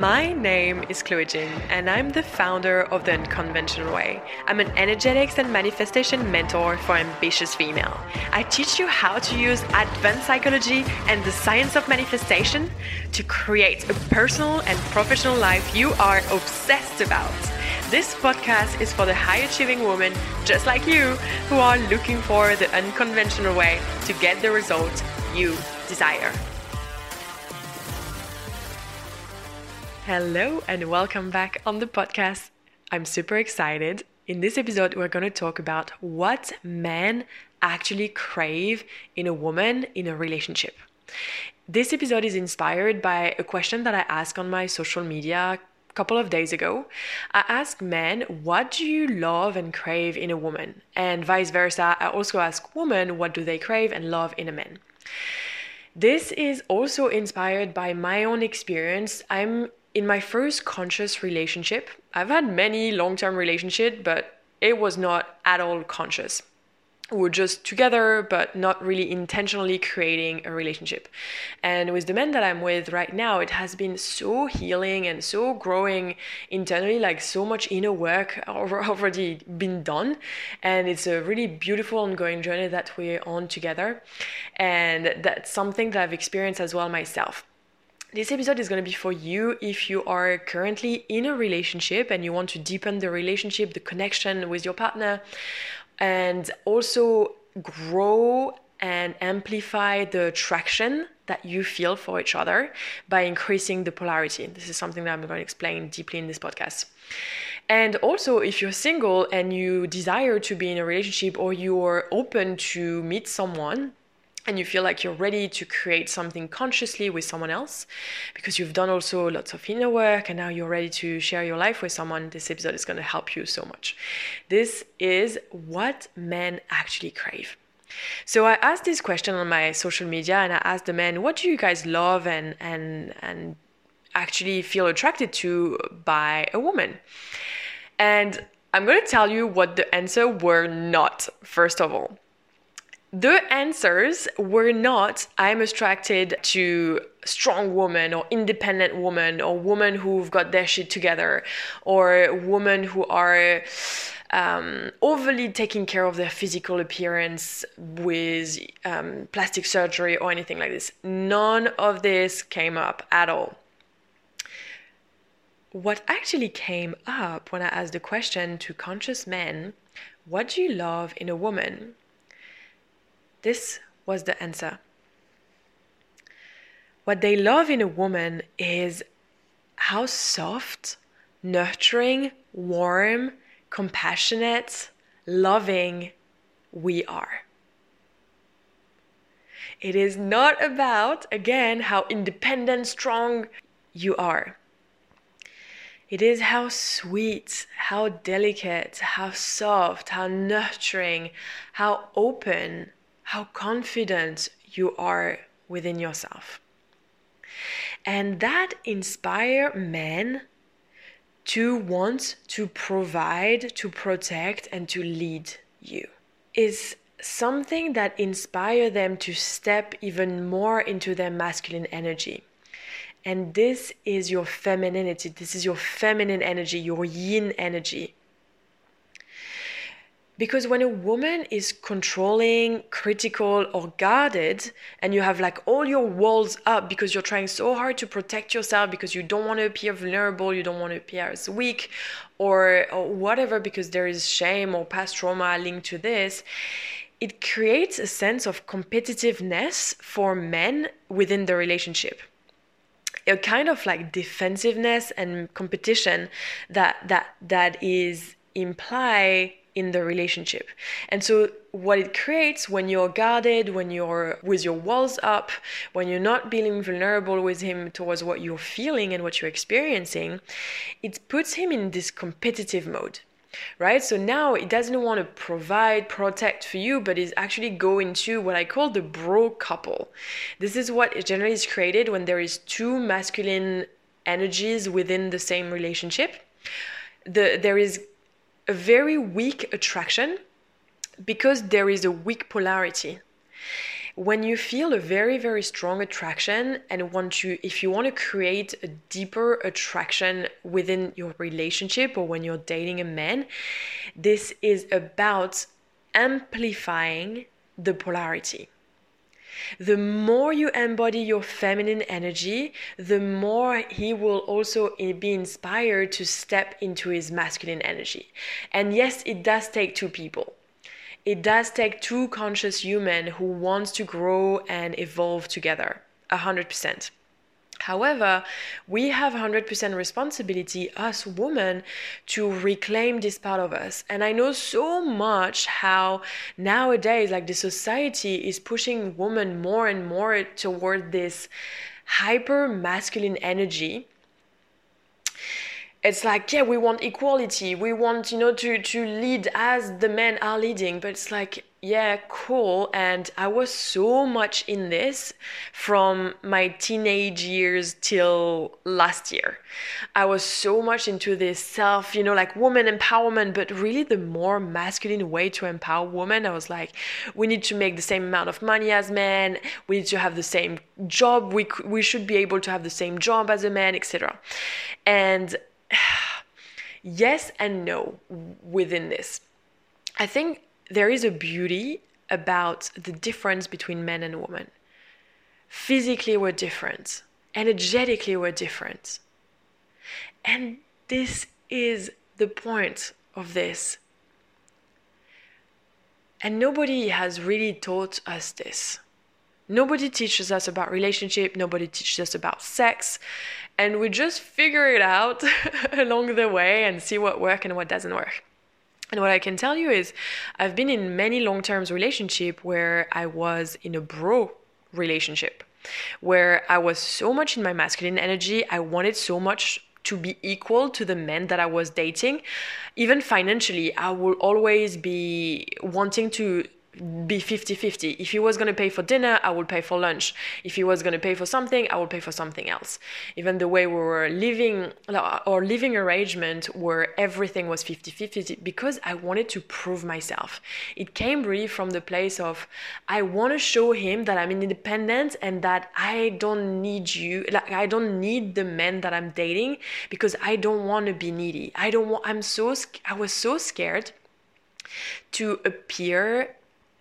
My name is Chloe Gin, and I'm the founder of The Unconventional Way. I'm an energetics and manifestation mentor for ambitious female. I teach you how to use advanced psychology and the science of manifestation to create a personal and professional life you are obsessed about. This podcast is for the high achieving women just like you who are looking for the unconventional way to get the results you desire. Hello and welcome back on the podcast. I'm super excited. In this episode, we're going to talk about what men actually crave in a woman in a relationship. This episode is inspired by a question that I asked on my social media a couple of days ago. I asked men, what do you love and crave in a woman? And vice versa, I also ask women, what do they crave and love in a man? This is also inspired by my own experience. I'm in my first conscious relationship, I've had many long term relationships, but it was not at all conscious. We were just together, but not really intentionally creating a relationship. And with the men that I'm with right now, it has been so healing and so growing internally, like so much inner work already been done. And it's a really beautiful ongoing journey that we're on together. And that's something that I've experienced as well myself. This episode is going to be for you if you are currently in a relationship and you want to deepen the relationship, the connection with your partner, and also grow and amplify the attraction that you feel for each other by increasing the polarity. This is something that I'm going to explain deeply in this podcast. And also, if you're single and you desire to be in a relationship or you're open to meet someone, and you feel like you're ready to create something consciously with someone else because you've done also lots of inner work and now you're ready to share your life with someone, this episode is going to help you so much. This is what men actually crave. So I asked this question on my social media and I asked the men, what do you guys love and and and actually feel attracted to by a woman? And I'm going to tell you what the answer were not, first of all the answers were not I'm attracted to strong woman or independent woman or women who've got their shit together or women who are um, overly taking care of their physical appearance with um, plastic surgery or anything like this. None of this came up at all. What actually came up when I asked the question to conscious men, what do you love in a woman? This was the answer. What they love in a woman is how soft, nurturing, warm, compassionate, loving we are. It is not about, again, how independent, strong you are. It is how sweet, how delicate, how soft, how nurturing, how open, how confident you are within yourself. And that inspire men to want to provide, to protect, and to lead you. Is something that inspire them to step even more into their masculine energy. And this is your femininity. This is your feminine energy, your yin energy. Because when a woman is controlling, critical, or guarded, and you have like all your walls up because you're trying so hard to protect yourself because you don't want to appear vulnerable, you don't want to appear as weak, or, or whatever, because there is shame or past trauma linked to this, it creates a sense of competitiveness for men within the relationship. A kind of like defensiveness and competition that that that is imply in the relationship. And so, what it creates when you're guarded, when you're with your walls up, when you're not being vulnerable with him towards what you're feeling and what you're experiencing, it puts him in this competitive mode. Right? So now it doesn't want to provide, protect for you, but is actually go into what I call the bro couple. This is what generally is created when there is two masculine energies within the same relationship. The, there is a very weak attraction because there is a weak polarity. when you feel a very very strong attraction and want to, if you want to create a deeper attraction within your relationship or when you're dating a man this is about amplifying the polarity the more you embody your feminine energy, the more he will also eh, be inspired to step into his masculine energy. And yes, it does take two people it does take two conscious humans who wants to grow and evolve together 100% However, we have 100% responsibility, us women, to reclaim this part of us. And I know so much how nowadays, like the society is pushing women more and more toward this hyper masculine energy. It's like yeah we want equality. We want you know to to lead as the men are leading. But it's like yeah cool. And i was so much in this from my teenage years till last year. I was so much into this self you know like woman empowerment but really the more masculine way to empower women i was like we need to make the same amount of money as men. We need to have the same job. We we should be able to have the same job as a man etc and yes and no within this. I think there is a beauty about the difference between men and women. Physically, we're different, energetically, we're different. And this is the point of this. And nobody has really taught us this. Nobody teaches us about relationship, nobody teaches us about sex, and we just figure it out along the way and see what works and what doesn't work. And what I can tell you is I've been in many long-term relationship where I was in a bro relationship where I was so much in my masculine energy, I wanted so much to be equal to the men that I was dating. Even financially, I will always be wanting to be 50 50. If he was going to pay for dinner, I would pay for lunch. If he was going to pay for something, I would pay for something else. Even the way we were living, or living arrangement where everything was 50 50, because I wanted to prove myself. It came really from the place of, I want to show him that I'm independent and that I don't need you, like, I don't need the men that I'm dating because I don't want to be needy. I don't want, I'm so, I was so scared to appear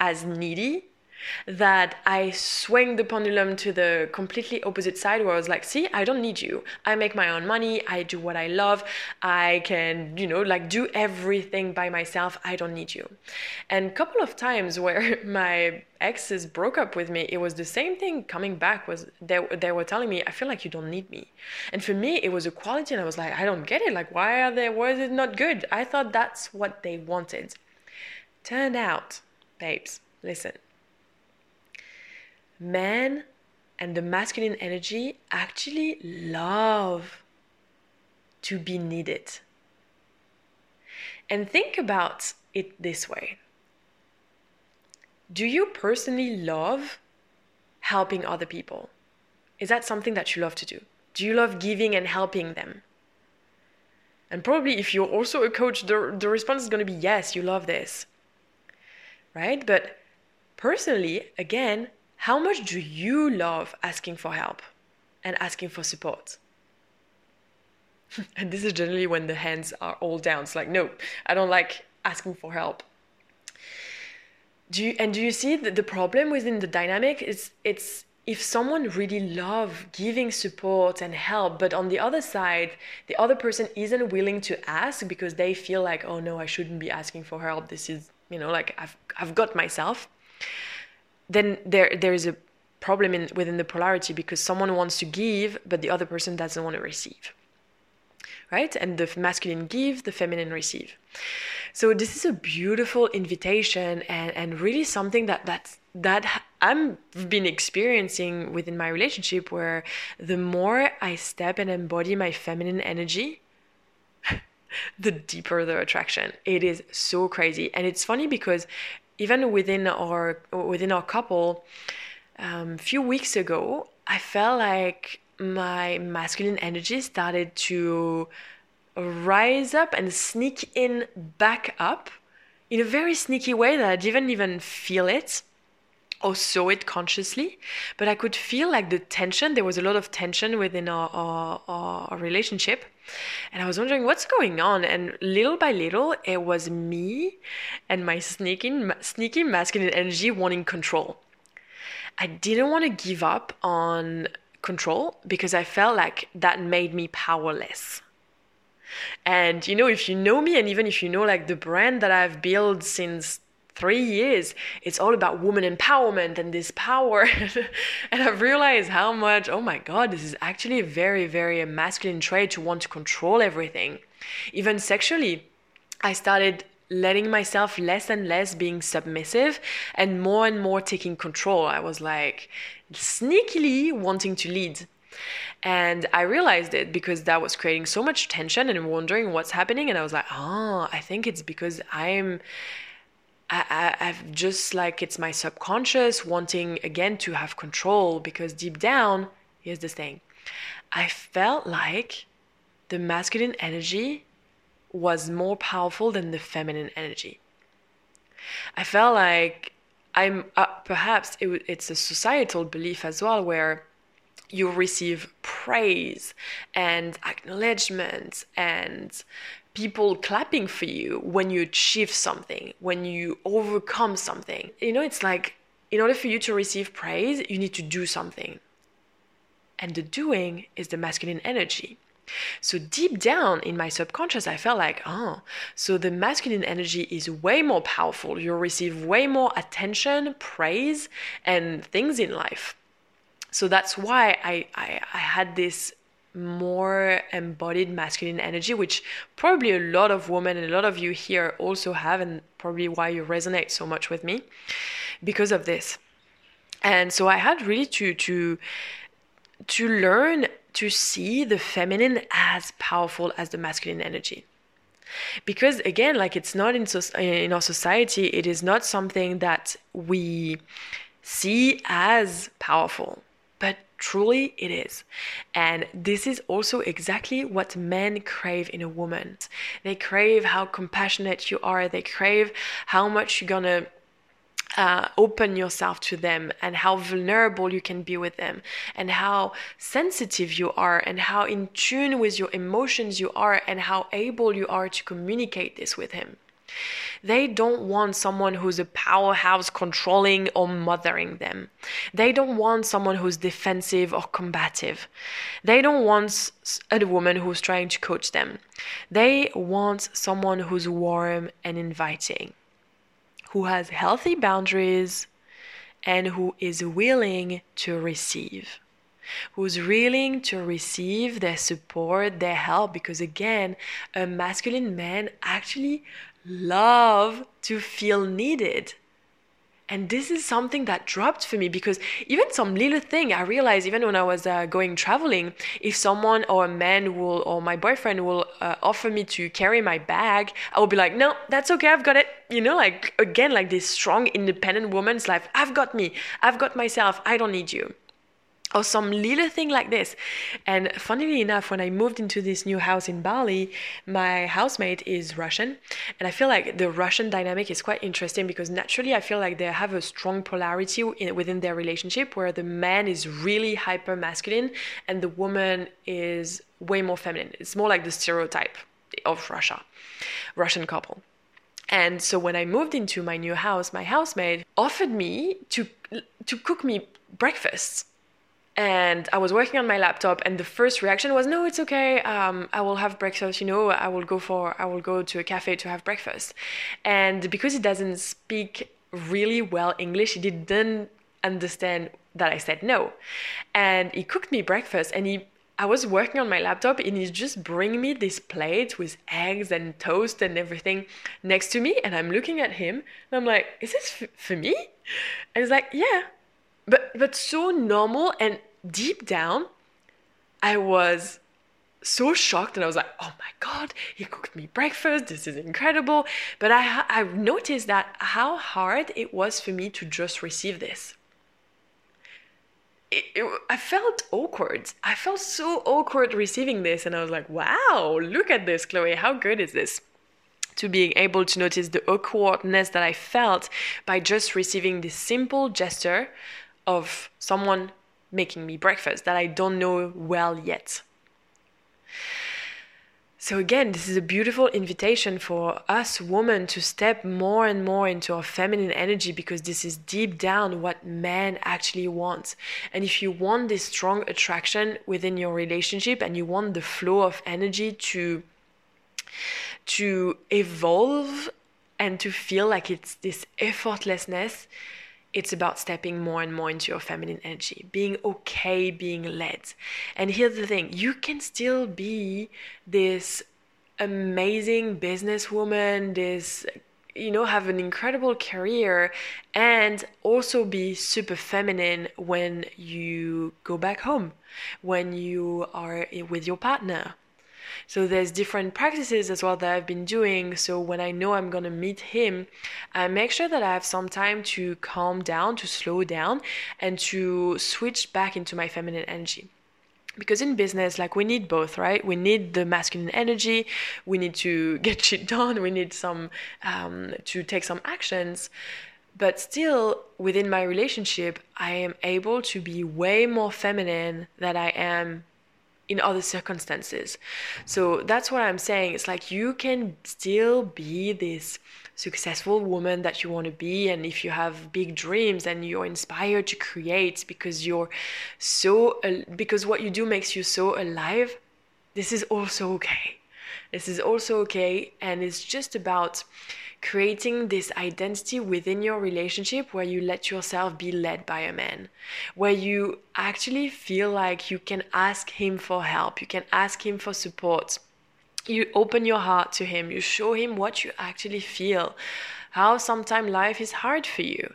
as needy that I swing the pendulum to the completely opposite side where I was like, see, I don't need you. I make my own money. I do what I love. I can, you know, like do everything by myself. I don't need you. And a couple of times where my exes broke up with me, it was the same thing coming back was they, they were telling me, I feel like you don't need me. And for me, it was a quality and I was like, I don't get it. Like, why are they, why is it not good? I thought that's what they wanted. Turned out, babes, Listen. Men and the masculine energy actually love to be needed. And think about it this way Do you personally love helping other people? Is that something that you love to do? Do you love giving and helping them? And probably if you're also a coach, the, the response is going to be yes, you love this. Right? But Personally, again, how much do you love asking for help and asking for support? and this is generally when the hands are all down. It's like, no, I don't like asking for help. Do you, and do you see that the problem within the dynamic is it's if someone really love giving support and help but on the other side the other person isn't willing to ask because they feel like oh no i shouldn't be asking for help this is you know like i've i've got myself then there there is a problem in, within the polarity because someone wants to give but the other person doesn't want to receive right? And the masculine give the feminine receive. So this is a beautiful invitation and, and really something that that that I've been experiencing within my relationship where the more I step and embody my feminine energy the deeper the attraction it is so crazy and it's funny because even within our within our couple, a um, few weeks ago, I felt like my masculine energy started to rise up and sneak in back up in a very sneaky way that I didn't even feel it or saw it consciously, but I could feel like the tension. There was a lot of tension within our, our, our, relationship. And I was wondering what's going on. And little by little, it was me and my sneaking, sneaky masculine energy wanting control. I didn't want to give up on control because I felt like that made me powerless. And you know, if you know me, and even if you know like the brand that I've built since three years, it's all about woman empowerment and this power. and I've realized how much, oh my God, this is actually a very, very masculine trait to want to control everything. Even sexually, I started letting myself less and less being submissive and more and more taking control. I was like sneakily wanting to lead. And I realized it because that was creating so much tension and wondering what's happening. And I was like, oh, I think it's because I'm. I, I, I've just like it's my subconscious wanting again to have control because deep down, here's the thing I felt like the masculine energy was more powerful than the feminine energy. I felt like I'm uh, perhaps it, it's a societal belief as well where you receive praise and acknowledgement and people clapping for you when you achieve something, when you overcome something. You know, it's like in order for you to receive praise, you need to do something. And the doing is the masculine energy. So deep down in my subconscious, I felt like, oh, so the masculine energy is way more powerful. You'll receive way more attention, praise, and things in life. So that's why I, I, I had this more embodied masculine energy, which probably a lot of women and a lot of you here also have, and probably why you resonate so much with me because of this. And so I had really to to to learn to see the feminine as powerful as the masculine energy because again like it's not in, so, in our society it is not something that we see as powerful truly it is. And this is also exactly what men crave in a woman. They crave how compassionate you are. They crave how much you're gonna uh, open yourself to them and how vulnerable you can be with them and how sensitive you are and how in tune with your emotions you are and how able you are to communicate this with him. They don't want someone who's a powerhouse controlling or mothering them. They don't want someone who's defensive or combative. They don't want a woman who's trying to coach them. They want someone who's warm and inviting who has healthy boundaries and who is willing to receive. Who's willing to receive their support, their help, because again, a masculine man actually love to feel needed. And this is something that dropped for me because even some little thing I realized even when I was uh, going traveling, if someone or a man will or my boyfriend will uh, offer me to carry my bag, I will be like, no, that's okay, I've got it. You know, like again, like this strong, independent woman's life. I've got me, I've got myself. I don't need you or some little thing like this. And funnily enough, when I moved into this new house in Bali, my housemate is Russian. And I feel like the Russian dynamic is quite interesting because naturally I feel like they have a strong polarity within their relationship where the man is really hyper masculine and the woman is way more feminine. It's more like the stereotype of Russia, Russian couple. And so when I moved into my new house, my housemate offered me to to cook me breakfast and I was working on my laptop, and the first reaction was, "No, it's okay. Um, I will have breakfast. You know, I will go for, I will go to a cafe to have breakfast." And because he doesn't speak really well English, he didn't understand that I said no, and he cooked me breakfast, and he. I was working on my laptop and he just bring me this plate with eggs and toast and everything next to me. And I'm looking at him and I'm like, is this f- for me? And he's like, yeah. But, but so normal and deep down, I was so shocked and I was like, oh my God, he cooked me breakfast. This is incredible. But I, I noticed that how hard it was for me to just receive this. It, it, I felt awkward. I felt so awkward receiving this. And I was like, wow, look at this, Chloe. How good is this? to being able to notice the awkwardness that I felt by just receiving this simple gesture of someone making me breakfast that I don't know well yet. So, again, this is a beautiful invitation for us women to step more and more into our feminine energy because this is deep down what men actually want. And if you want this strong attraction within your relationship and you want the flow of energy to to evolve and to feel like it's this effortlessness, it's about stepping more and more into your feminine energy, being okay being led. And here's the thing you can still be this amazing businesswoman, this, you know, have an incredible career, and also be super feminine when you go back home, when you are with your partner, so there's different practices as well that I've been doing. So when I know I'm gonna meet him, I make sure that I have some time to calm down, to slow down, and to switch back into my feminine energy. Because in business like we need both right? We need the masculine energy we need to get shit done we need some um, to take some actions. But still within my relationship i am able to be way more feminine than i am in other circumstances. So that's what I'm saying. It's like you can still be this successful woman that you want to be and if you have big dreams and you're inspired to create because you're so because what you do makes you so alive this is also okay this is also okay and it's just about creating this identity within your relationship where you let yourself be led by a man, where you actually feel like you can ask him for help, you can ask him for support. You open your heart to him, you show him what you actually feel, how sometimes life is hard for you.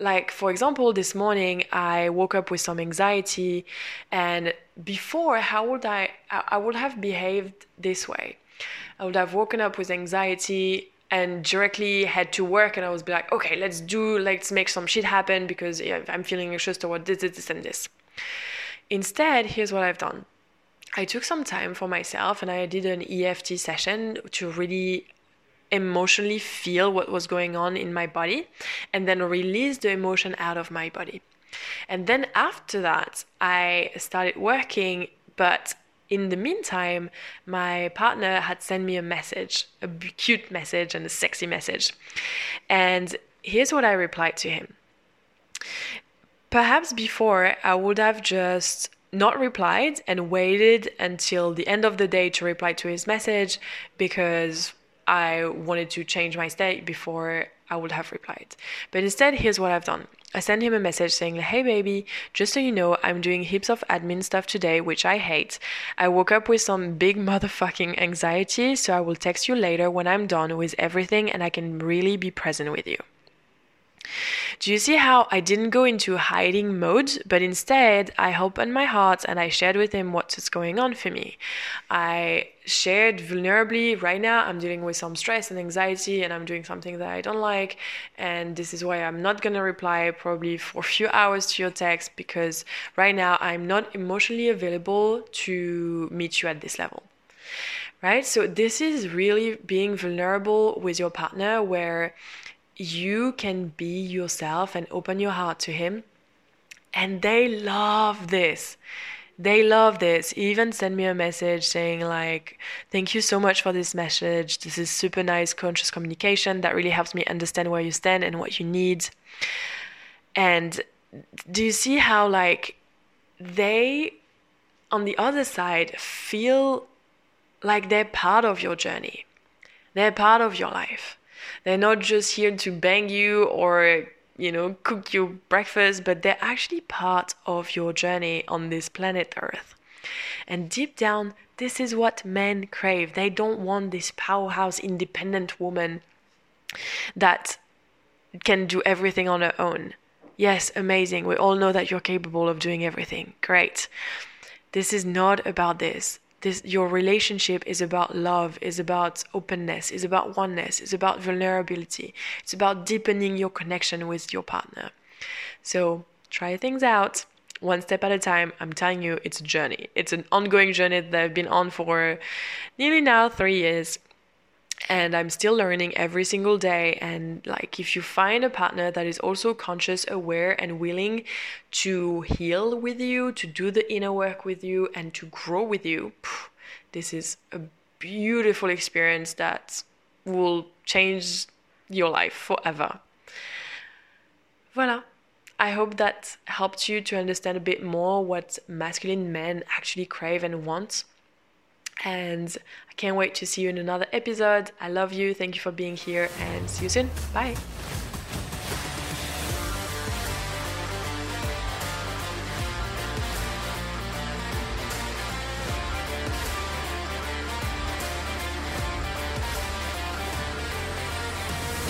Like for example this morning i woke up with some anxiety and before how would i i would have behaved this way? I would have woken up with anxiety and directly head to work and I was like, okay, let's do, let's make some shit happen because I'm feeling anxious toward this, this, this, and this. Instead, here's what I've done. I took some time for myself and I did an EFT session to really emotionally feel what was going on in my body and then release the emotion out of my body. And then after that, I started working, but in the meantime, my partner had sent me a message, a cute message and a sexy message. And here's what I replied to him. Perhaps before I would have just not replied and waited until the end of the day to reply to his message because I wanted to change my state before I would have replied. But instead, here's what I've done. I sent him a message saying, Hey baby, just so you know, I'm doing heaps of admin stuff today, which I hate. I woke up with some big motherfucking anxiety, so I will text you later when I'm done with everything and I can really be present with you. Do you see how I didn't go into hiding mode, but instead I opened my heart and I shared with him what's going on for me. I shared vulnerably, right now I'm dealing with some stress and anxiety and I'm doing something that I don't like. And this is why I'm not going to reply probably for a few hours to your text because right now I'm not emotionally available to meet you at this level right? So, this is really being vulnerable with your partner where you can be yourself and open your heart to Him. And they love this. They love this. even send me a message saying, like, thank you so much for this message. This is super nice, conscious communication that really helps me understand where you stand and what you need. And do you see how, like, they on the other side feel like they're part of your journey? They're part of your life they're not just here to bang you or, you know, cook you breakfast, but they're actually part of your journey on this planet Earth. And deep down, this is what men crave. They don't want this powerhouse, independent woman that can do everything on her own. Yes, amazing. We all know that you're capable of doing everything. Great. This is not about this this your relationship is about love is about openness is about oneness is about vulnerability. It's about deepening your connection with your partner. So try things out one step at a time. I'm telling you it's a journey. It's an ongoing journey that i've been on for nearly now three years and I'm still learning every single day. And like, if you find a partner that is also conscious, aware, and willing to heal with you, to do the inner work with you, and to grow with you, this is a beautiful experience that will change your life forever. Voila. I hope that helped you to understand a bit more what masculine men actually crave and want. And I can't wait to see you in another episode. I love you. Thank you for being here and see you soon. Bye.